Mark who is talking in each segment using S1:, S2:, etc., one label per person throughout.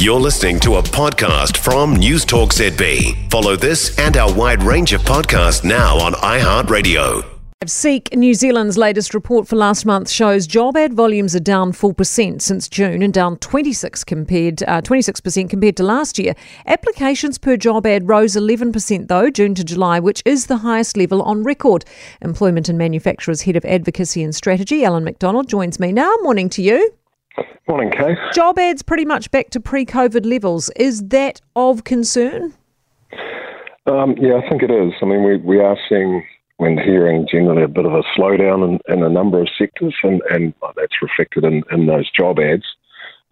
S1: You're listening to a podcast from News Talk ZB. Follow this and our wide range of podcasts now on iHeartRadio.
S2: Seek New Zealand's latest report for last month shows job ad volumes are down 4% since June and down 26 compared uh, 26% compared to last year. Applications per job ad rose 11% though June to July, which is the highest level on record. Employment and Manufacturers Head of Advocacy and Strategy, Alan McDonald, joins me now. Morning to you.
S3: Morning, Kay.
S2: Job ads pretty much back to pre-COVID levels. Is that of concern?
S3: Um, yeah, I think it is. I mean, we, we are seeing when hearing generally a bit of a slowdown in, in a number of sectors, and, and that's reflected in, in those job ads.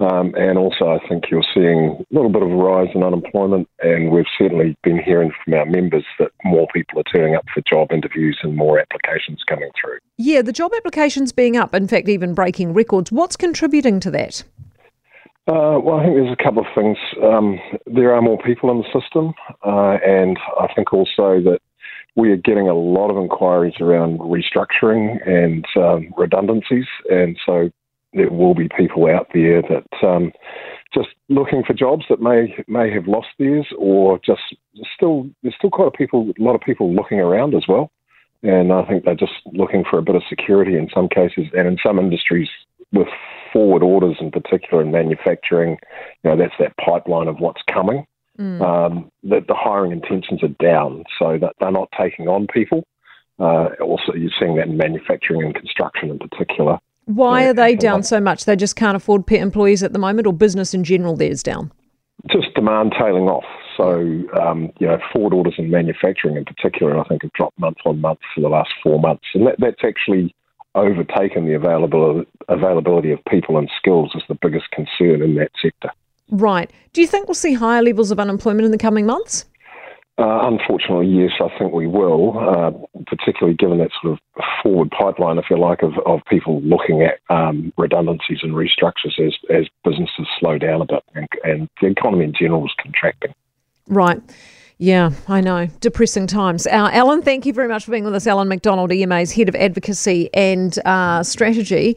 S3: Um, and also, I think you're seeing a little bit of a rise in unemployment, and we've certainly been hearing from our members that more people are turning up for job interviews and more applications coming through.
S2: Yeah, the job applications being up, in fact, even breaking records. What's contributing to that?
S3: Uh, well, I think there's a couple of things. Um, there are more people in the system, uh, and I think also that we are getting a lot of inquiries around restructuring and um, redundancies, and so there will be people out there that um, just looking for jobs that may may have lost theirs, or just still there's still quite a people a lot of people looking around as well, and I think they're just looking for a bit of security in some cases, and in some industries with forward orders in particular in manufacturing, you know that's that pipeline of what's coming. Mm. Um, that the hiring intentions are down, so that they're not taking on people. Uh, also, you're seeing that in manufacturing and construction in particular.
S2: Why are they down so much? They just can't afford pet employees at the moment, or business in general, theirs down?
S3: Just demand tailing off. So, um, you know, forward orders in manufacturing in particular, I think, have dropped month on month for the last four months. And that, that's actually overtaken the availability, availability of people and skills as the biggest concern in that sector.
S2: Right. Do you think we'll see higher levels of unemployment in the coming months?
S3: Uh, unfortunately, yes, I think we will, uh, particularly given that sort of forward pipeline, if you like, of, of people looking at um, redundancies and restructures as, as businesses slow down a bit and, and the economy in general is contracting.
S2: Right. Yeah, I know. Depressing times. Uh, Alan, thank you very much for being with us. Alan McDonald, EMA's Head of Advocacy and uh, Strategy.